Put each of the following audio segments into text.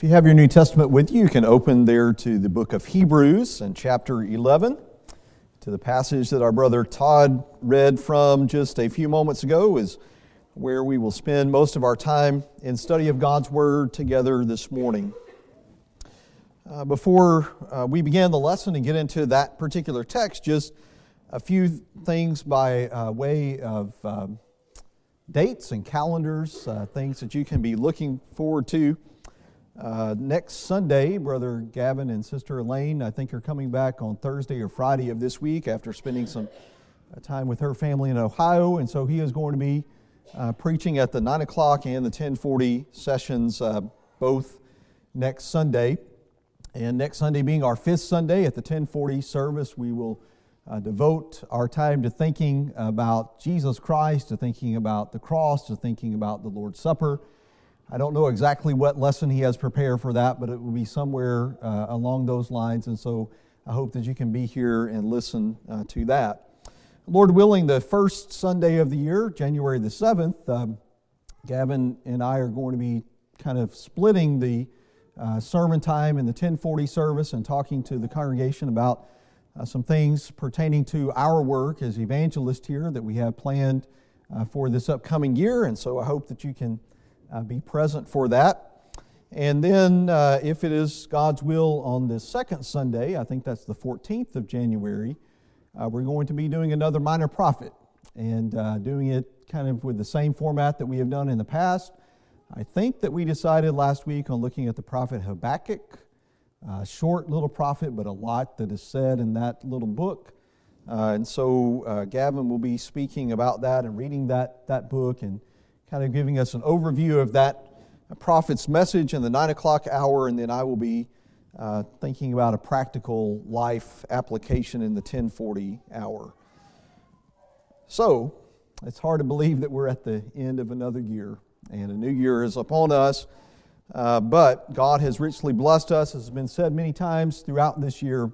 If you have your New Testament with you, you can open there to the book of Hebrews and chapter 11, to the passage that our brother Todd read from just a few moments ago, is where we will spend most of our time in study of God's Word together this morning. Uh, before uh, we begin the lesson and get into that particular text, just a few things by uh, way of um, dates and calendars, uh, things that you can be looking forward to. Uh, next Sunday, Brother Gavin and Sister Elaine, I think, are coming back on Thursday or Friday of this week after spending some uh, time with her family in Ohio. And so he is going to be uh, preaching at the 9 o'clock and the 1040 sessions uh, both next Sunday. And next Sunday being our fifth Sunday at the 1040 service, we will uh, devote our time to thinking about Jesus Christ, to thinking about the cross, to thinking about the Lord's Supper I don't know exactly what lesson he has prepared for that, but it will be somewhere uh, along those lines. And so I hope that you can be here and listen uh, to that. Lord willing, the first Sunday of the year, January the 7th, um, Gavin and I are going to be kind of splitting the uh, sermon time in the 1040 service and talking to the congregation about uh, some things pertaining to our work as evangelists here that we have planned uh, for this upcoming year. And so I hope that you can uh, be present for that. And then, uh, if it is God's will, on this second Sunday, I think that's the 14th of January, uh, we're going to be doing another minor prophet and uh, doing it kind of with the same format that we have done in the past. I think that we decided last week on looking at the prophet Habakkuk, a short little prophet, but a lot that is said in that little book. Uh, and so uh, Gavin will be speaking about that and reading that, that book and kind of giving us an overview of that prophet's message in the nine o'clock hour, and then I will be uh, thinking about a practical life application in the 1040 hour. So, it's hard to believe that we're at the end of another year, and a new year is upon us. Uh, but God has richly blessed us, as has been said many times throughout this year.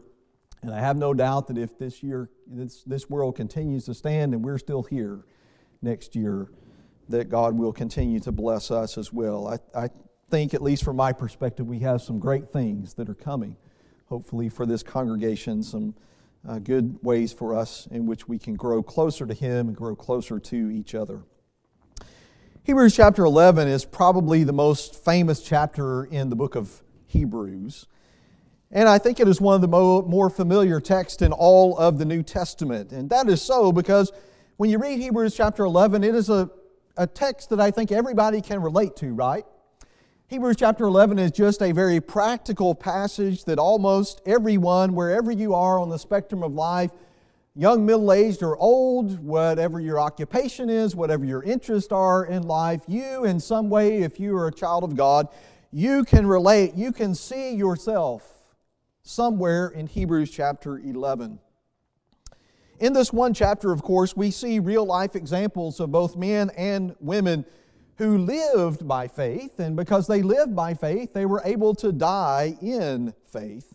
And I have no doubt that if this year, this, this world continues to stand and we're still here next year, that God will continue to bless us as well. I, I think, at least from my perspective, we have some great things that are coming, hopefully, for this congregation, some uh, good ways for us in which we can grow closer to Him and grow closer to each other. Hebrews chapter 11 is probably the most famous chapter in the book of Hebrews. And I think it is one of the more familiar texts in all of the New Testament. And that is so because when you read Hebrews chapter 11, it is a a text that I think everybody can relate to, right? Hebrews chapter 11 is just a very practical passage that almost everyone, wherever you are on the spectrum of life, young, middle aged, or old, whatever your occupation is, whatever your interests are in life, you, in some way, if you are a child of God, you can relate, you can see yourself somewhere in Hebrews chapter 11. In this one chapter, of course, we see real life examples of both men and women who lived by faith, and because they lived by faith, they were able to die in faith.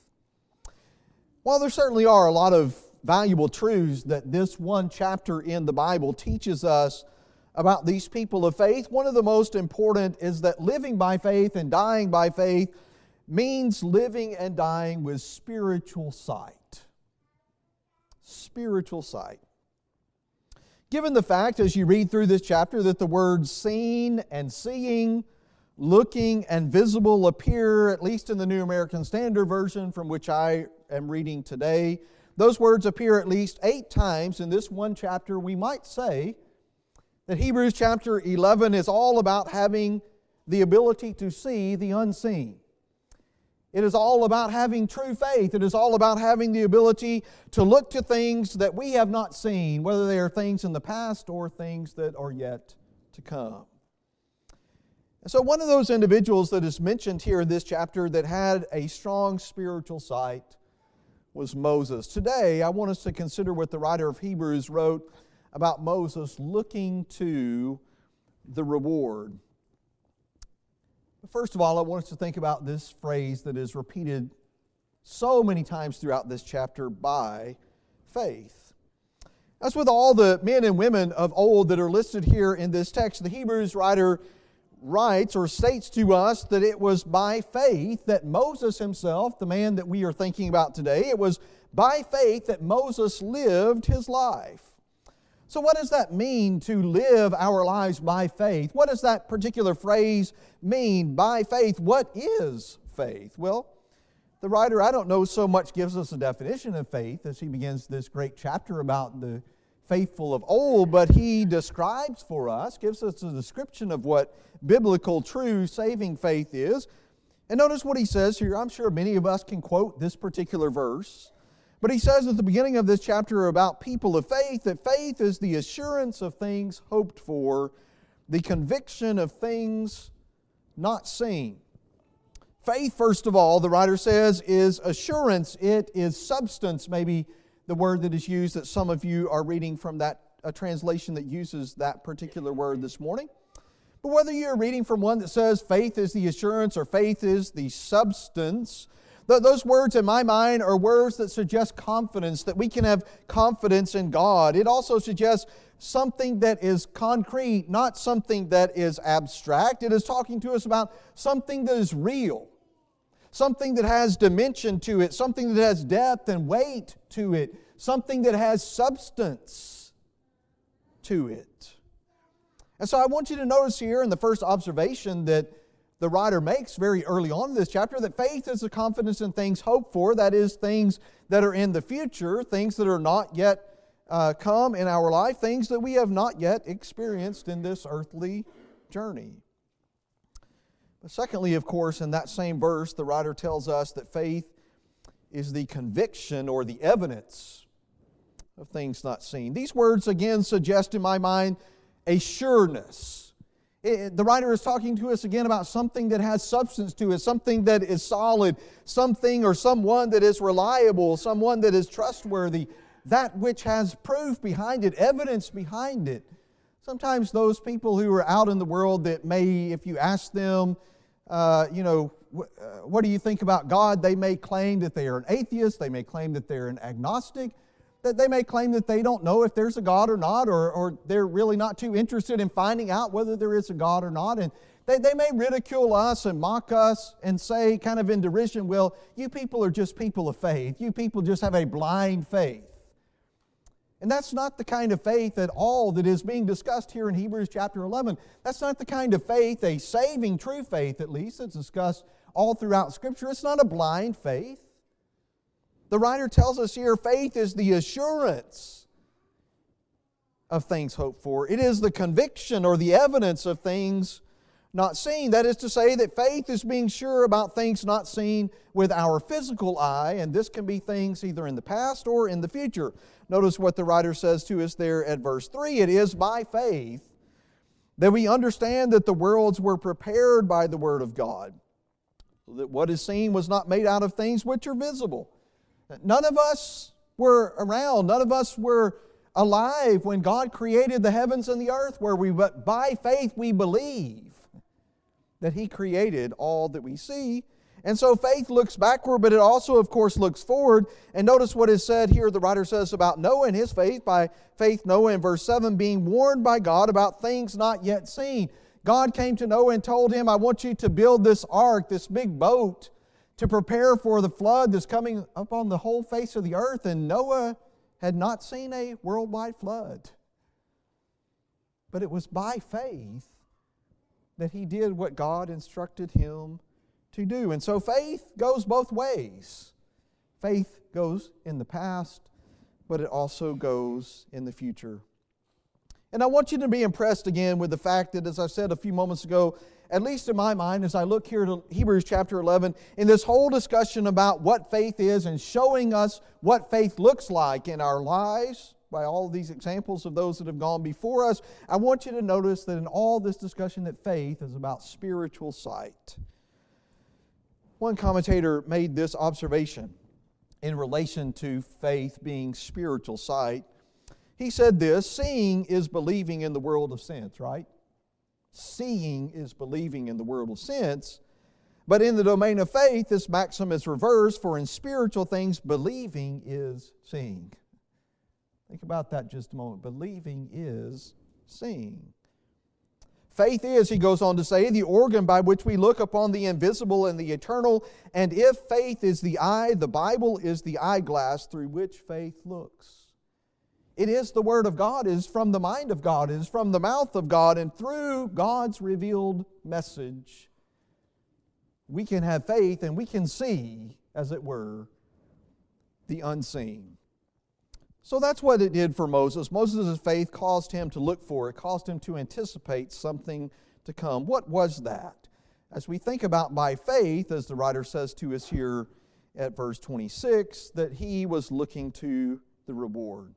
While there certainly are a lot of valuable truths that this one chapter in the Bible teaches us about these people of faith, one of the most important is that living by faith and dying by faith means living and dying with spiritual sight spiritual sight. Given the fact, as you read through this chapter, that the words seen and seeing, looking and visible appear, at least in the New American Standard Version from which I am reading today, those words appear at least eight times in this one chapter. We might say that Hebrews chapter 11 is all about having the ability to see the unseen. It is all about having true faith. It is all about having the ability to look to things that we have not seen, whether they are things in the past or things that are yet to come. And so, one of those individuals that is mentioned here in this chapter that had a strong spiritual sight was Moses. Today, I want us to consider what the writer of Hebrews wrote about Moses looking to the reward. First of all, I want us to think about this phrase that is repeated so many times throughout this chapter by faith. As with all the men and women of old that are listed here in this text, the Hebrews writer writes or states to us that it was by faith that Moses himself, the man that we are thinking about today, it was by faith that Moses lived his life. So, what does that mean to live our lives by faith? What does that particular phrase mean, by faith? What is faith? Well, the writer, I don't know so much, gives us a definition of faith as he begins this great chapter about the faithful of old, but he describes for us, gives us a description of what biblical, true, saving faith is. And notice what he says here. I'm sure many of us can quote this particular verse. But he says at the beginning of this chapter about people of faith that faith is the assurance of things hoped for, the conviction of things not seen. Faith, first of all, the writer says, is assurance. It is substance, maybe the word that is used that some of you are reading from that a translation that uses that particular word this morning. But whether you're reading from one that says faith is the assurance or faith is the substance, those words in my mind are words that suggest confidence, that we can have confidence in God. It also suggests something that is concrete, not something that is abstract. It is talking to us about something that is real something that has dimension to it, something that has depth and weight to it, something that has substance to it. And so I want you to notice here in the first observation that the writer makes very early on in this chapter that faith is the confidence in things hoped for, that is, things that are in the future, things that are not yet uh, come in our life, things that we have not yet experienced in this earthly journey. But secondly, of course, in that same verse, the writer tells us that faith is the conviction or the evidence of things not seen. These words again suggest in my mind a sureness. It, the writer is talking to us again about something that has substance to it, something that is solid, something or someone that is reliable, someone that is trustworthy, that which has proof behind it, evidence behind it. Sometimes those people who are out in the world that may, if you ask them, uh, you know, uh, what do you think about God? They may claim that they are an atheist, they may claim that they're an agnostic, that they may claim that they don't know if there's a God or not, or, or they're really not too interested in finding out whether there is a God or not. And they, they may ridicule us and mock us and say, kind of in derision, well, you people are just people of faith. You people just have a blind faith. And that's not the kind of faith at all that is being discussed here in Hebrews chapter 11. That's not the kind of faith, a saving true faith at least, that's discussed all throughout Scripture. It's not a blind faith. The writer tells us here faith is the assurance of things hoped for, it is the conviction or the evidence of things not seen. That is to say, that faith is being sure about things not seen with our physical eye, and this can be things either in the past or in the future. Notice what the writer says to us there at verse 3 it is by faith that we understand that the worlds were prepared by the Word of God, that what is seen was not made out of things which are visible. None of us were around, none of us were alive when God created the heavens and the earth, where we, but by faith we believe that He created all that we see. And so faith looks backward, but it also, of course, looks forward. And notice what is said here, the writer says about Noah and his faith. By faith, Noah in verse 7 being warned by God about things not yet seen. God came to Noah and told him, I want you to build this ark, this big boat, to prepare for the flood that's coming upon the whole face of the earth. And Noah had not seen a worldwide flood. But it was by faith that he did what God instructed him to do. And so faith goes both ways. Faith goes in the past, but it also goes in the future. And I want you to be impressed again with the fact that, as I said a few moments ago, at least in my mind, as I look here to Hebrews chapter 11, in this whole discussion about what faith is and showing us what faith looks like in our lives, by all these examples of those that have gone before us, I want you to notice that in all this discussion that faith is about spiritual sight. One commentator made this observation in relation to faith being spiritual sight. He said this seeing is believing in the world of sense, right? Seeing is believing in the world of sense. But in the domain of faith, this maxim is reversed, for in spiritual things, believing is seeing. Think about that just a moment. Believing is seeing. Faith is, he goes on to say, the organ by which we look upon the invisible and the eternal. And if faith is the eye, the Bible is the eyeglass through which faith looks. It is the Word of God, it is from the mind of God, it is from the mouth of God, and through God's revealed message, we can have faith and we can see, as it were, the unseen. So that's what it did for Moses. Moses' faith caused him to look for, it caused him to anticipate something to come. What was that? As we think about by faith, as the writer says to us here at verse 26, that he was looking to the reward.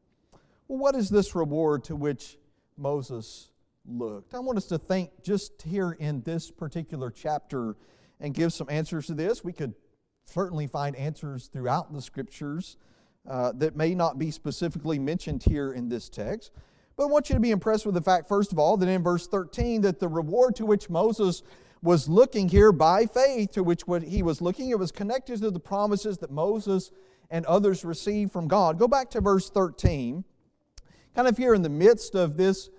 Well, what is this reward to which Moses looked? I want us to think just here in this particular chapter and give some answers to this. We could certainly find answers throughout the scriptures uh, that may not be specifically mentioned here in this text. But I want you to be impressed with the fact, first of all, that in verse 13, that the reward to which Moses was looking here by faith, to which what he was looking, it was connected to the promises that Moses and others received from God. Go back to verse 13. Kind of here in the midst of this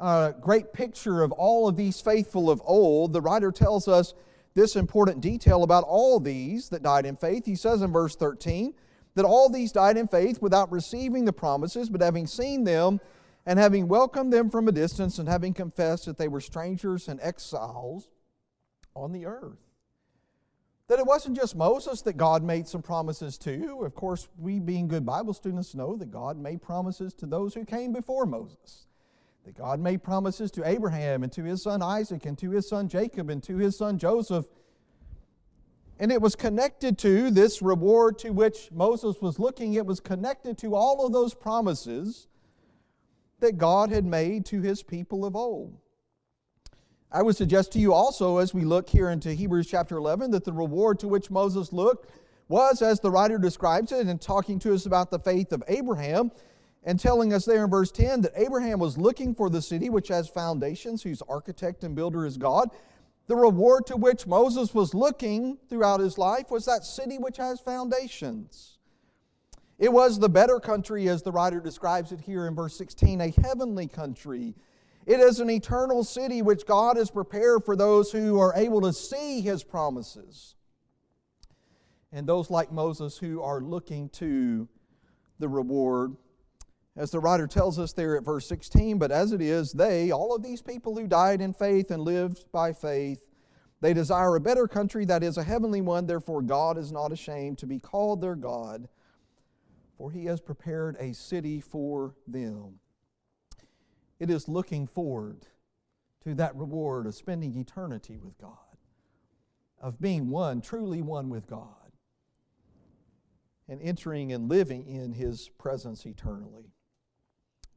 uh, great picture of all of these faithful of old, the writer tells us this important detail about all these that died in faith. He says in verse 13 that all these died in faith without receiving the promises, but having seen them and having welcomed them from a distance and having confessed that they were strangers and exiles on the earth. That it wasn't just Moses that God made some promises to. Of course, we being good Bible students know that God made promises to those who came before Moses. That God made promises to Abraham and to his son Isaac and to his son Jacob and to his son Joseph. And it was connected to this reward to which Moses was looking. It was connected to all of those promises that God had made to his people of old. I would suggest to you also, as we look here into Hebrews chapter 11, that the reward to which Moses looked was, as the writer describes it, in talking to us about the faith of Abraham, and telling us there in verse 10 that Abraham was looking for the city which has foundations, whose architect and builder is God. The reward to which Moses was looking throughout his life was that city which has foundations. It was the better country, as the writer describes it here in verse 16, a heavenly country it is an eternal city which God has prepared for those who are able to see his promises. And those like Moses who are looking to the reward. As the writer tells us there at verse 16, but as it is, they, all of these people who died in faith and lived by faith, they desire a better country that is a heavenly one. Therefore, God is not ashamed to be called their God, for he has prepared a city for them. It is looking forward to that reward of spending eternity with God, of being one, truly one with God, and entering and living in His presence eternally.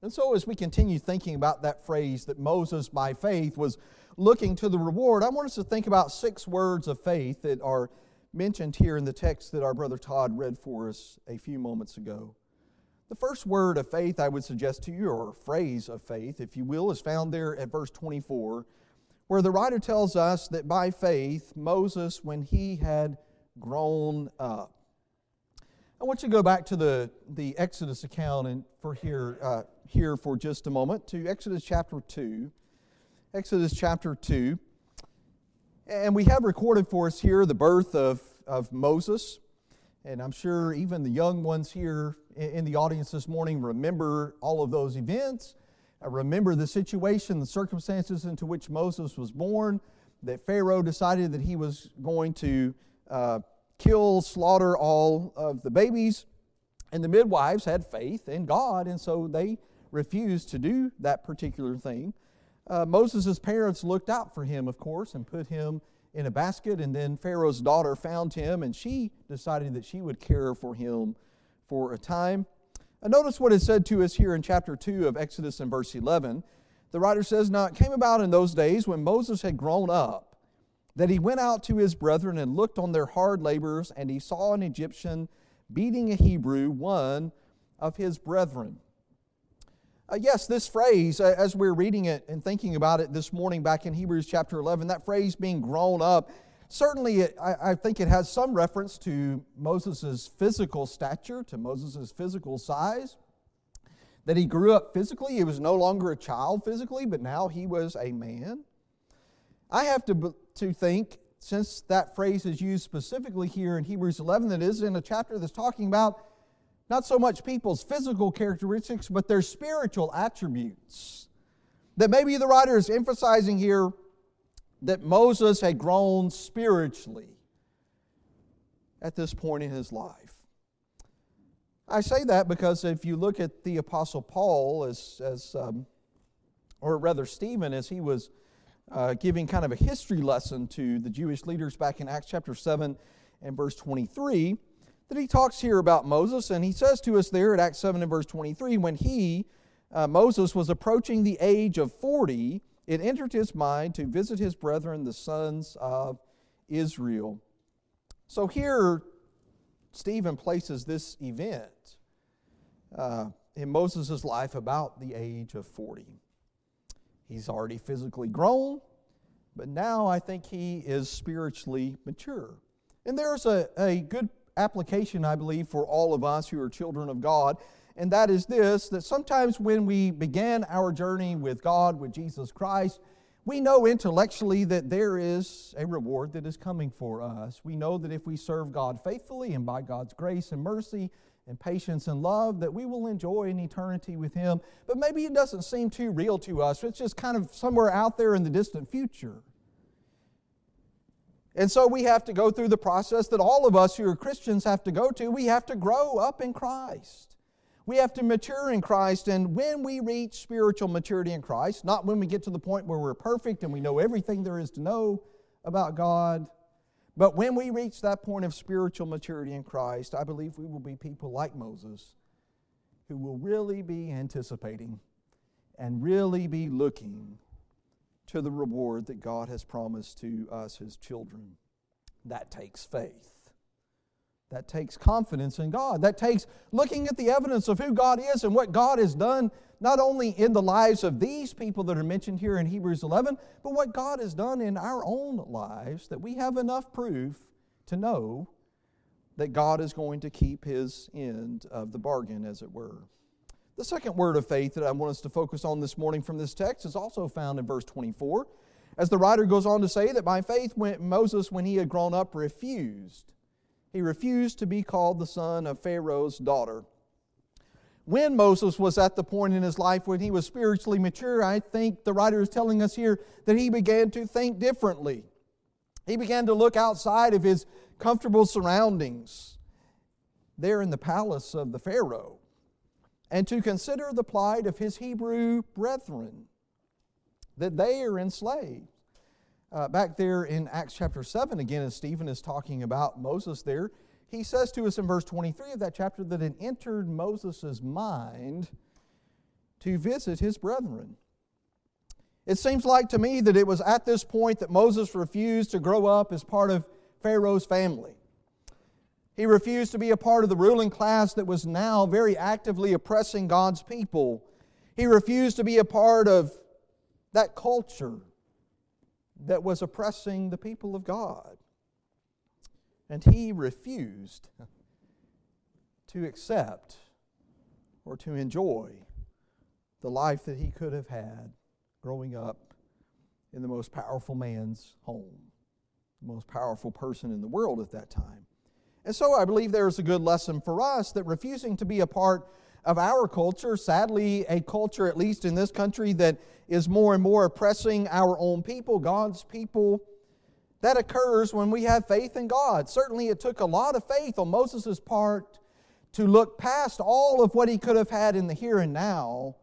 And so, as we continue thinking about that phrase that Moses, by faith, was looking to the reward, I want us to think about six words of faith that are mentioned here in the text that our brother Todd read for us a few moments ago. The first word of faith I would suggest to you, or phrase of faith, if you will, is found there at verse 24, where the writer tells us that by faith, Moses, when he had grown up, I want you to go back to the, the Exodus account and for here, uh, here for just a moment to Exodus chapter 2. Exodus chapter 2. And we have recorded for us here the birth of, of Moses. And I'm sure even the young ones here in the audience this morning remember all of those events. Remember the situation, the circumstances into which Moses was born, that Pharaoh decided that he was going to uh, kill, slaughter all of the babies. And the midwives had faith in God, and so they refused to do that particular thing. Uh, Moses' parents looked out for him, of course, and put him in a basket. And then Pharaoh's daughter found him, and she decided that she would care for him for a time. And notice what is said to us here in chapter 2 of Exodus in verse 11. The writer says, Now it came about in those days when Moses had grown up that he went out to his brethren and looked on their hard labors, and he saw an Egyptian beating a Hebrew, one of his brethren. Uh, yes, this phrase, uh, as we're reading it and thinking about it this morning back in Hebrews chapter 11, that phrase being grown up, certainly it, I, I, think it has some reference to Moses' physical stature, to Moses' physical size. That he grew up physically. He was no longer a child physically, but now he was a man. I have to, to think, since that phrase is used specifically here in Hebrews 11, that is in a chapter that's talking about not so much people's physical characteristics, but their spiritual attributes. That maybe the writer is emphasizing here that Moses had grown spiritually at this point in his life. I say that because if you look at the Apostle Paul, as, as um, or rather Stephen, as he was uh, giving kind of a history lesson to the Jewish leaders back in Acts chapter 7 and verse 23, that he talks here about Moses, and he says to us there at Acts 7 and verse 23 when he, uh, Moses, was approaching the age of 40, it entered his mind to visit his brethren, the sons of Israel. So here, Stephen places this event uh, in Moses' life about the age of 40. He's already physically grown, but now I think he is spiritually mature. And there's a, a good application, I believe, for all of us who are children of God. And that is this that sometimes when we begin our journey with God, with Jesus Christ, we know intellectually that there is a reward that is coming for us. We know that if we serve God faithfully and by God's grace and mercy and patience and love, that we will enjoy an eternity with Him. But maybe it doesn't seem too real to us. It's just kind of somewhere out there in the distant future. And so we have to go through the process that all of us who are Christians have to go to. We have to grow up in Christ. We have to mature in Christ. And when we reach spiritual maturity in Christ, not when we get to the point where we're perfect and we know everything there is to know about God, but when we reach that point of spiritual maturity in Christ, I believe we will be people like Moses who will really be anticipating and really be looking to the reward that God has promised to us, His children. That takes faith. That takes confidence in God. That takes looking at the evidence of who God is and what God has done, not only in the lives of these people that are mentioned here in Hebrews 11, but what God has done in our own lives, that we have enough proof to know that God is going to keep His end of the bargain, as it were. The second word of faith that I want us to focus on this morning from this text is also found in verse 24. As the writer goes on to say that by faith Moses, when he had grown up, refused. He refused to be called the son of Pharaoh's daughter. When Moses was at the point in his life when he was spiritually mature, I think the writer is telling us here that he began to think differently. He began to look outside of his comfortable surroundings there in the palace of the Pharaoh and to consider the plight of his Hebrew brethren, that they are enslaved. Uh, back there in Acts chapter 7, again, as Stephen is talking about Moses there, he says to us in verse 23 of that chapter that it entered Moses' mind to visit his brethren. It seems like to me that it was at this point that Moses refused to grow up as part of Pharaoh's family. He refused to be a part of the ruling class that was now very actively oppressing God's people. He refused to be a part of that culture that was oppressing the people of God. And he refused to accept or to enjoy the life that he could have had growing up in the most powerful man's home, the most powerful person in the world at that time. And so I believe there is a good lesson for us that refusing to be a part of our culture, sadly, a culture, at least in this country, that is more and more oppressing our own people, God's people, that occurs when we have faith in God. Certainly, it took a lot of faith on Moses' part to look past all of what he could have had in the here and now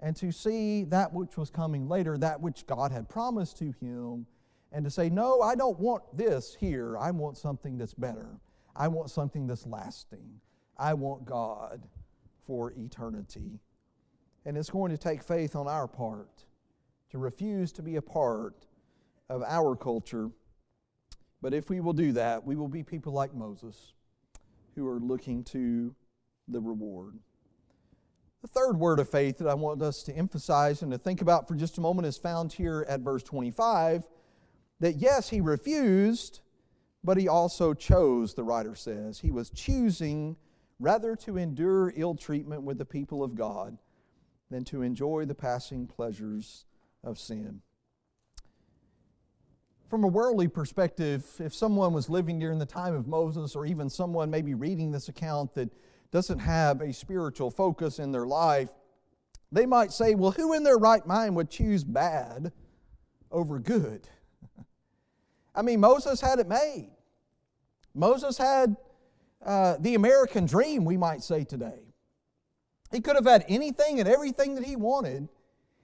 and to see that which was coming later, that which God had promised to him, and to say, No, I don't want this here. I want something that's better. I want something that's lasting. I want God for eternity. And it's going to take faith on our part to refuse to be a part of our culture. But if we will do that, we will be people like Moses who are looking to the reward. The third word of faith that I want us to emphasize and to think about for just a moment is found here at verse 25 that yes, he refused, but he also chose, the writer says. He was choosing rather to endure ill treatment with the people of God than to enjoy the passing pleasures of sin. from a worldly perspective, if someone was living during the time of Moses, or even someone maybe reading this account that doesn't have a spiritual focus in their life, they might say, Well, who in their right mind would choose bad over good? I mean, Moses had it made. Moses had uh, the American dream, we might say today. He could have had anything and everything that he wanted.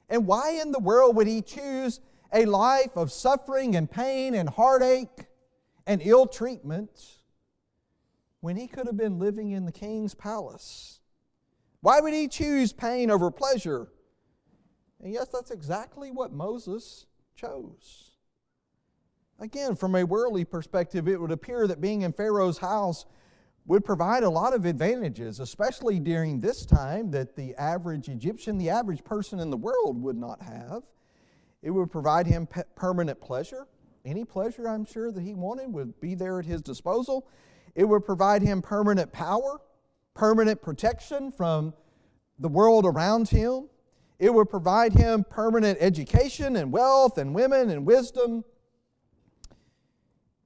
And why in the world would he choose a life of suffering and pain and heartache and ill treatment when he could have been living in the king's palace? Why would he choose pain over pleasure? And yes, that's exactly what Moses chose. Again, from a worldly perspective, it would appear that being in Pharaoh's house would provide a lot of advantages, especially during this time that the average Egyptian, the average person in the world would not have. It would provide him permanent pleasure. Any pleasure, I'm sure, that he wanted would be there at his disposal. It would provide him permanent power, permanent protection from the world around him. It would provide him permanent education and wealth and women and wisdom.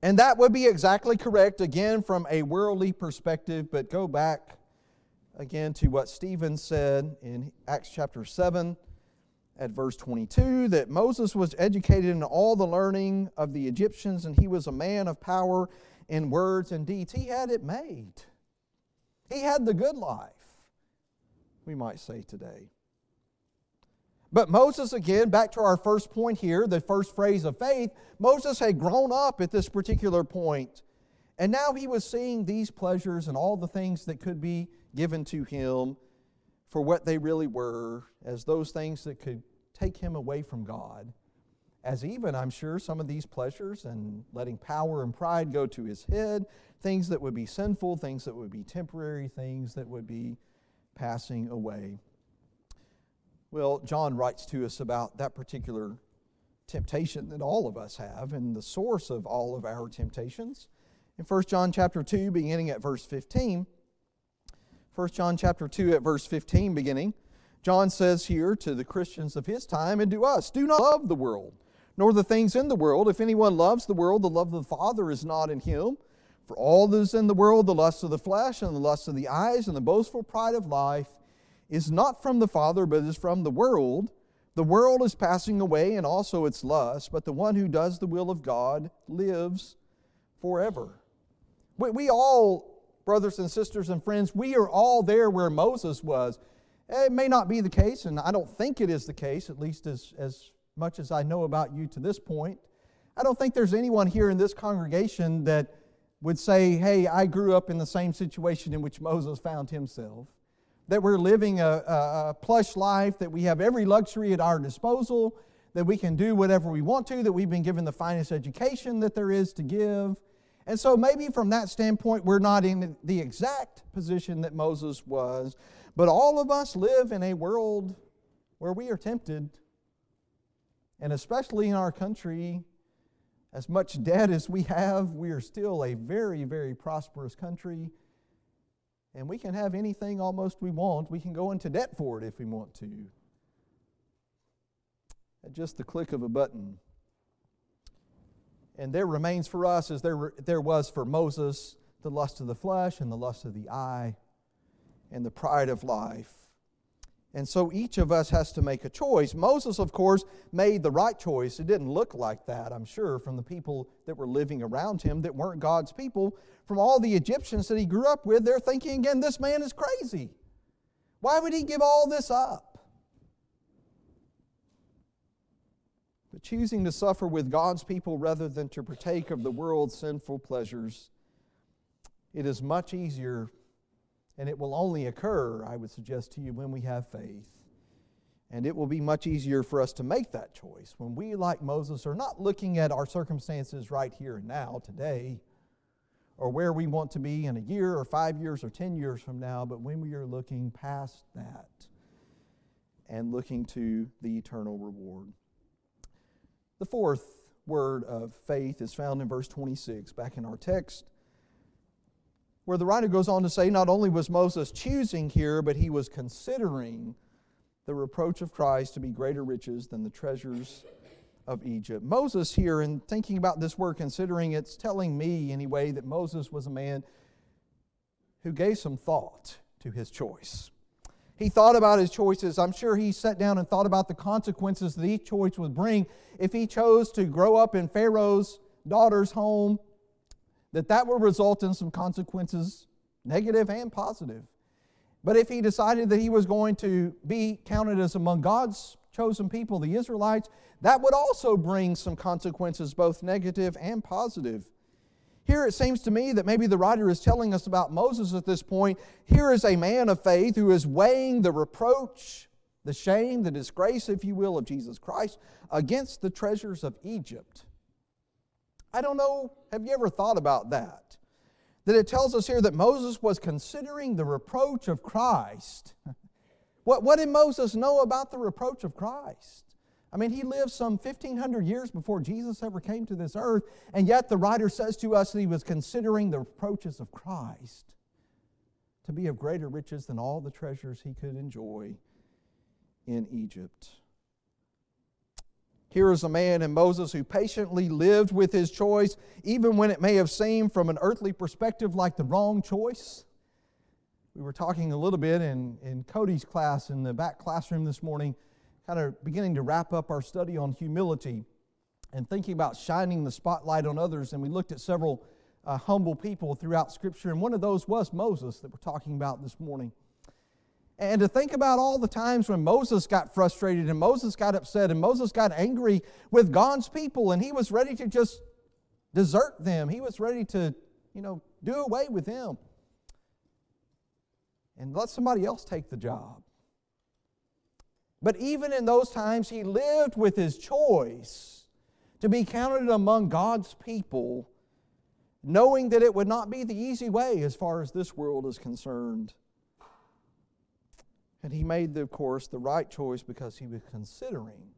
And that would be exactly correct, again, from a worldly perspective, but go back again to what Stephen said in Acts chapter 7 at verse 22 that Moses was educated in all the learning of the Egyptians and he was a man of power in words and deeds. He had it made. He had the good life, we might say today. But Moses, again, back to our first point here, the first phrase of faith, Moses had grown up at this particular point, And now he was seeing these pleasures and all the things that could be given to him for what they really were as those things that could take him away from God. As even, I'm sure, some of these pleasures and letting power and pride go to his head, things that would be sinful, things that would be temporary, things that would be passing away. Well, John writes to us about that particular temptation that all of us have and the source of all of our temptations. In 1 John chapter 2, beginning at verse 15, 1 John chapter 2 at verse 15 beginning, John says here to the Christians of his time and to us, do not love the world, nor the things in the world. If anyone loves the world, the love of the Father is not in him. For all that is in the world, the lust of the flesh and the lust of the eyes and the boastful pride of life is not from the Father, but is from the world. The world is passing away and also its lust, but the one who does the will of God lives forever. We, we all brothers and sisters and friends, we are all there where Moses was. It may not be the case, and I don't think it is the case, at least as, as much as I know about you to this point. I don't think there's anyone here in this congregation that would say, Hey, I grew up in the same situation in which Moses found himself. That we're living a, a, a plush life, that we have every luxury at our disposal, that we can do whatever we want to, that we've been given the finest education that there is to give and so maybe from that standpoint, we're not in the exact position that Moses was, but all of us live in a world where we are tempted. And especially in our country, as much debt as we have, we are still a very, very prosperous country. And we can have anything almost we want. We can go into debt for it if we want to. At just the click of a button. And there remains for us, as there, there was for Moses, the lust of the flesh and the lust of the eye and the pride of life. And so each of us has to make a choice. Moses, of course, made the right choice. It didn't look like that, I'm sure, from the people that were living around him that weren't God's people. From all the Egyptians that he grew up with, they're thinking again, this man is crazy. Why would he give all this up? but choosing to suffer with God's people rather than to partake of the world's sinful pleasures, it is much easier, and it will only occur, I would suggest to you, when we have faith. And it will be much easier for us to make that choice when we, like Moses, are not looking at our circumstances right here and now, today, or where we want to be in a year or five years or ten years from now, but when we are looking past that and looking to the eternal reward. The fourth word of faith is found in verse 26, back in our text, where the writer goes on to say not only was Moses choosing here, but he was considering the reproach of Christ to be greater riches than the treasures of Egypt. Moses, here, in thinking about this word, considering it's telling me anyway that Moses was a man who gave some thought to his choice. He thought about his choices. I'm sure he sat down and thought about the consequences that each choice would bring if he chose to grow up in Pharaoh's daughter's home, that that would result in some consequences, negative and positive. But if he decided that he was going to be counted as among God's chosen people, the Israelites, that would also bring some consequences, both negative and positive. Here it seems to me that maybe the writer is telling us about Moses at this point. Here is a man of faith who is weighing the reproach, the shame, the disgrace, if you will, of Jesus Christ against the treasures of Egypt. I don't know, have you ever thought about that? That it tells us here that Moses was considering the reproach of Christ. What, what did Moses know about the reproach of Christ? I mean, he lived some 1,500 years before Jesus ever came to this earth, and yet the writer says to us that he was considering the reproaches of Christ to be of greater riches than all the treasures he could enjoy in Egypt. Here is a man in Moses who patiently lived with his choice, even when it may have seemed from an earthly perspective like the wrong choice. We were talking a little bit in, in Cody's class in the back classroom this morning, kind of beginning to wrap up our study on humility and thinking about shining the spotlight on others. And we looked at several uh, humble people throughout Scripture, and one of those was Moses that we're talking about this morning. And to think about all the times when Moses got frustrated and Moses got upset and Moses got angry with God's people and he was ready to just desert them. He was ready to, you know, do away with them and let somebody else take the job. But even in those times, he lived with his choice to be counted among God's people, knowing that it would not be the easy way as far as this world is concerned. And he made, of course, the right choice because he was considering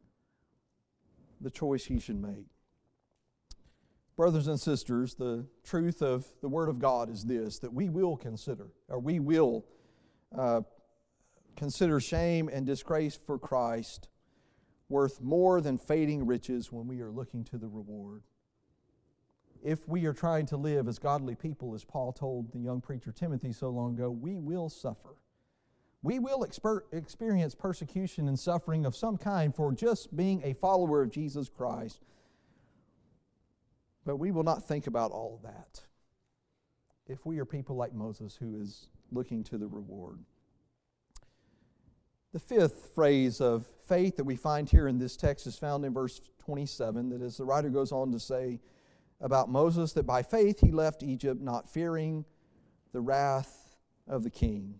the choice he should make. Brothers and sisters, the truth of the Word of God is this that we will consider, or we will uh, consider shame and disgrace for Christ worth more than fading riches when we are looking to the reward. If we are trying to live as godly people, as Paul told the young preacher Timothy so long ago, we will suffer. We will exper- experience persecution and suffering of some kind for just being a follower of Jesus Christ. But we will not think about all that if we are people like Moses, who is looking to the reward. The fifth phrase of faith that we find here in this text is found in verse 27, that as the writer goes on to say about Moses, that by faith he left Egypt, not fearing the wrath of the king.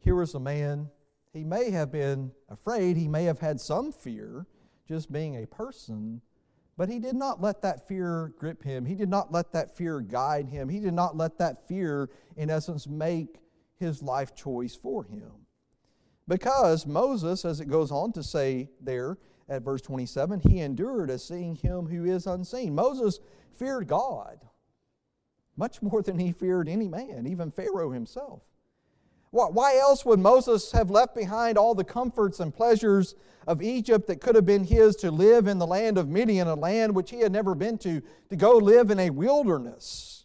Here was a man, he may have been afraid, he may have had some fear, just being a person, but he did not let that fear grip him. He did not let that fear guide him. He did not let that fear, in essence, make his life choice for him. Because Moses, as it goes on to say there at verse 27, he endured as seeing him who is unseen. Moses feared God much more than he feared any man, even Pharaoh himself. Why else would Moses have left behind all the comforts and pleasures of Egypt that could have been his to live in the land of Midian, a land which he had never been to, to go live in a wilderness?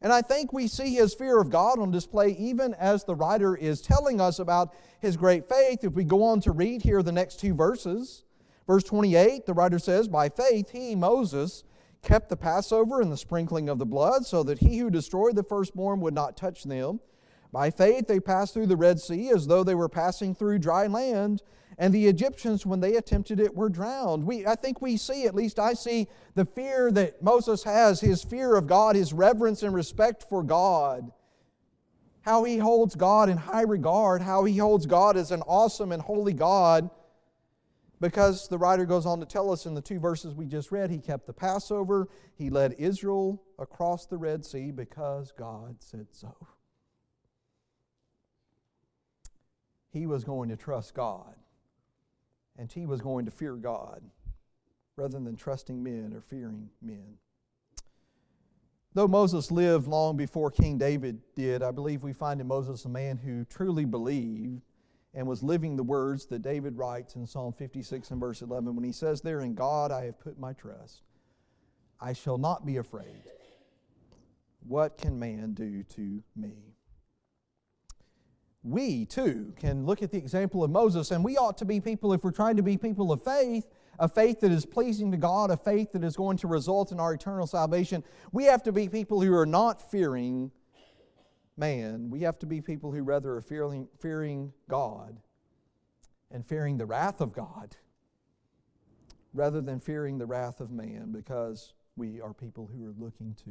And I think we see his fear of God on display even as the writer is telling us about his great faith. If we go on to read here the next two verses, verse 28, the writer says, By faith he, Moses, kept the Passover and the sprinkling of the blood, so that he who destroyed the firstborn would not touch them. By faith, they passed through the Red Sea as though they were passing through dry land, and the Egyptians, when they attempted it, were drowned. We, I think we see, at least I see, the fear that Moses has his fear of God, his reverence and respect for God, how he holds God in high regard, how he holds God as an awesome and holy God. Because the writer goes on to tell us in the two verses we just read, he kept the Passover, he led Israel across the Red Sea because God said so. He was going to trust God and he was going to fear God rather than trusting men or fearing men. Though Moses lived long before King David did, I believe we find in Moses a man who truly believed and was living the words that David writes in Psalm 56 and verse 11 when he says, There in God I have put my trust. I shall not be afraid. What can man do to me? We, too, can look at the example of Moses, and we ought to be people, if we're trying to be people of faith, a faith that is pleasing to God, a faith that is going to result in our eternal salvation. We have to be people who are not fearing man. We have to be people who rather are fearing, fearing God and fearing the wrath of God rather than fearing the wrath of man because we are people who are looking to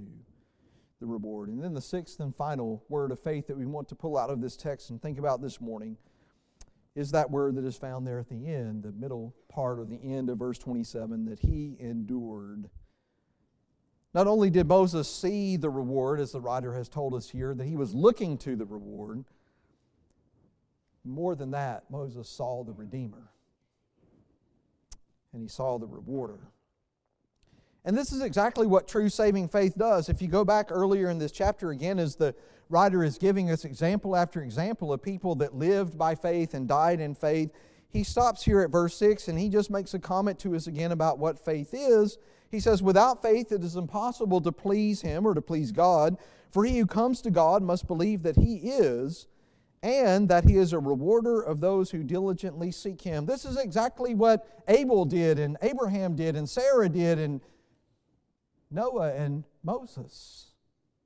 the reward. And then the sixth and final word of faith that we want to pull out of this text and think about this morning is that word that is found there at the end, the middle part or the end of verse 27, that he endured. Not only did Moses see the reward, as the writer has told us here, that he was looking to the reward, more than that, Moses saw the Redeemer and he saw the rewarder. And this is exactly what true saving faith does. If you go back earlier in this chapter again, as the writer is giving us example after example of people that lived by faith and died in faith. He stops here at verse 6 and he just makes a comment to us again about what faith is. He says, Without faith, it is impossible to please him or to please God, for he who comes to God must believe that he is, and that he is a rewarder of those who diligently seek him. This is exactly what Abel did, and Abraham did, and Sarah did, and Noah and Moses.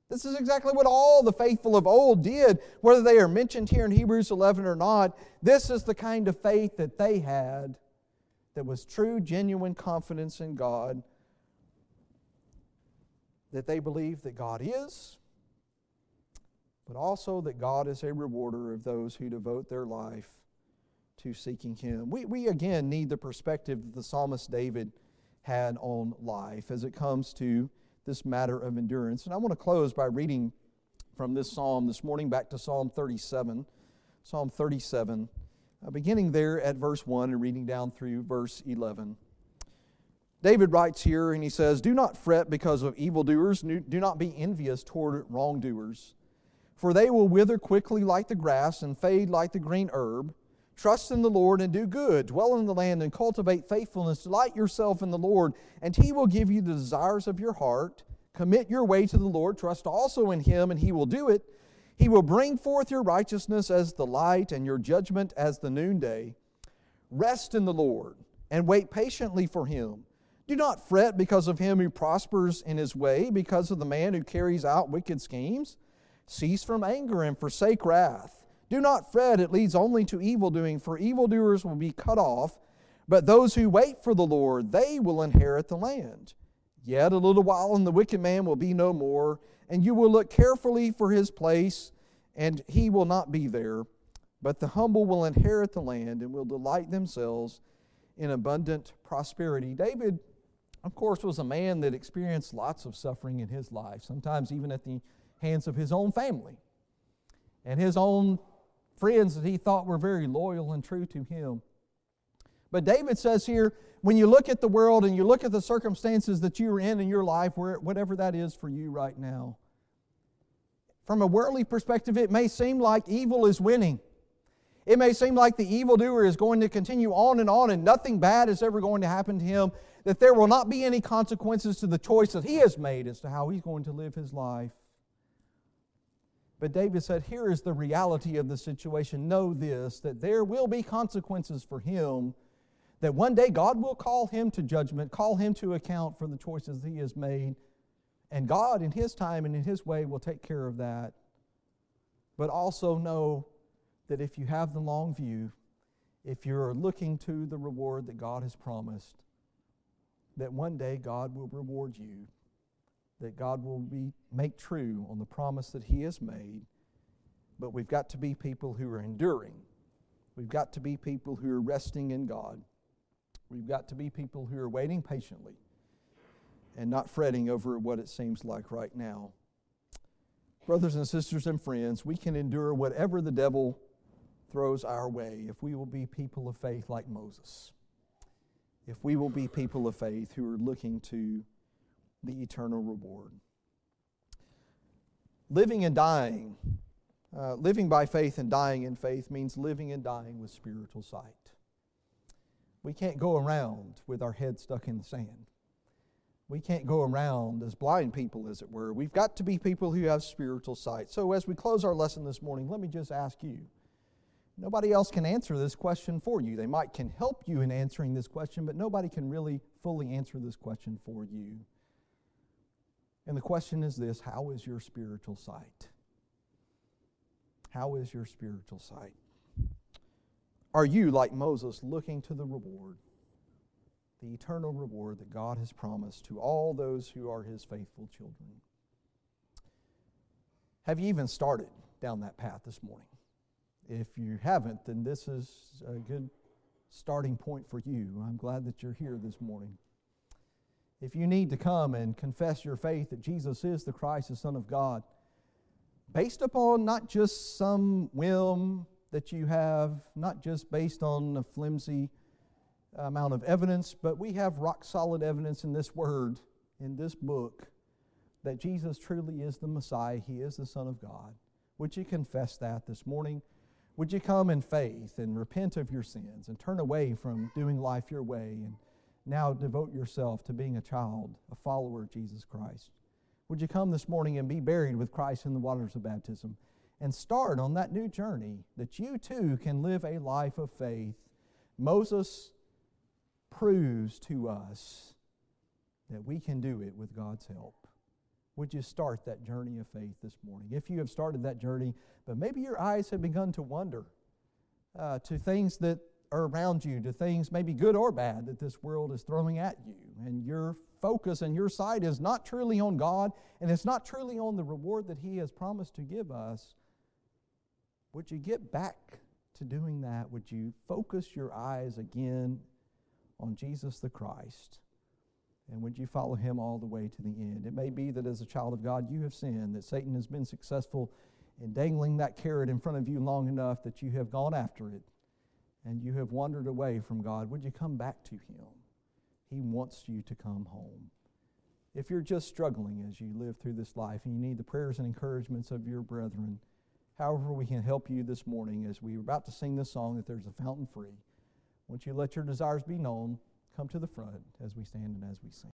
This is exactly what all the faithful of old did, whether they are mentioned here in Hebrews 11 or not. This is the kind of faith that they had that was true, genuine confidence in God, that they believed that God is, but also that God is a rewarder of those who devote their life to seeking Him. We, we again need the perspective that the psalmist David had on life as it comes to this matter of endurance. And I want to close by reading from this psalm this morning back to Psalm 37. Psalm 37, uh, beginning there at verse 1 and reading down through verse 11. David writes here and he says, Do not fret because of evildoers, do not be envious toward wrongdoers, for they will wither quickly like the grass and fade like the green herb. Trust in the Lord and do good. Dwell in the land and cultivate faithfulness. Delight yourself in the Lord, and He will give you the desires of your heart. Commit your way to the Lord. Trust also in Him, and He will do it. He will bring forth your righteousness as the light and your judgment as the noonday. Rest in the Lord and wait patiently for Him. Do not fret because of him who prospers in his way, because of the man who carries out wicked schemes. Cease from anger and forsake wrath. Do not fret, it leads only to evil doing, for evildoers will be cut off, but those who wait for the Lord, they will inherit the land. Yet a little while, and the wicked man will be no more, and you will look carefully for his place, and he will not be there. But the humble will inherit the land and will delight themselves in abundant prosperity. David, of course, was a man that experienced lots of suffering in his life, sometimes even at the hands of his own family and his own friends that he thought were very loyal and true to him. But David says here, when you look at the world and you look at the circumstances that you are in in your life, whatever that is for you right now, from a worldly perspective, it may seem like evil is winning. It may seem like the evildoer is going to continue on and on and nothing bad is ever going to happen to him, that there will not be any consequences to the choice that he has made as to how he's going to live his life. But David said, Here is the reality of the situation. Know this, that there will be consequences for him, that one day God will call him to judgment, call him to account for the choices he has made. And God, in his time and in his way, will take care of that. But also know that if you have the long view, if you're looking to the reward that God has promised, that one day God will reward you that God will be, make true on the promise that He has made. But we've got to be people who are enduring. We've got to be people who are resting in God. We've got to be people who are waiting patiently and not fretting over what it seems like right now. Brothers and sisters and friends, we can endure whatever the devil throws our way if we will be people of faith like Moses. If we will be people of faith who are looking to the eternal reward. Living and dying Uh, living by faith and dying in faith means living and dying with spiritual sight. We can't go around with our head stuck in the sand. We can't go around as blind people, as it were. We've got to be people who have spiritual sight. So, as we close our lesson this morning, let me just ask you nobody else can answer this question for you. They might can help you in answering this question, but nobody can really fully answer this question for you. And the question is this How is your spiritual sight? How is your spiritual sight? Are you, like Moses, looking to the reward? the eternal reward that God has promised to all those who are His faithful children. Have you even started down that path this morning? If you haven't, then this is a good starting point for you. I'm glad that you're here this morning. If you need to come and confess your faith that Jesus is the Christ, the Son of God, based upon not just some whim that you have, not just based on a flimsy amount of evidence, but we have rock solid evidence in this word, in this book, that Jesus truly is the Messiah. He is the Son of God. Would you confess that this morning? Would you come in faith and repent of your sins and turn away from doing life your way and now devote yourself to being a child, a follower of Jesus Christ? Would you come this morning and be buried with Christ in the waters of baptism and start on that new journey that you too can live a life of faith? Moses proves to us that we can do it with God's help. Would you start that journey of faith this morning? If you have started that journey, but maybe your eyes have begun to wander uh, to things that around you, to things maybe good or bad that this world is throwing at you, and your focus and your sight is not truly on God, and it's not truly on the reward that He has promised to give us, would you get back to doing that? Would you focus your eyes again on Jesus the Christ. And would you follow him all the way to the end? It may be that as a child of God, you have sinned, that Satan has been successful in dangling that carrot in front of you long enough that you have gone after it and you have wandered away from God. Would you come back to him? He wants you to come home. If you're just struggling as you live through this life and you need the prayers and encouragements of your brethren, however, we can help you this morning as we are about to sing this song that there's a fountain free. Once you let your desires be known, come to the front as we stand and as we sing.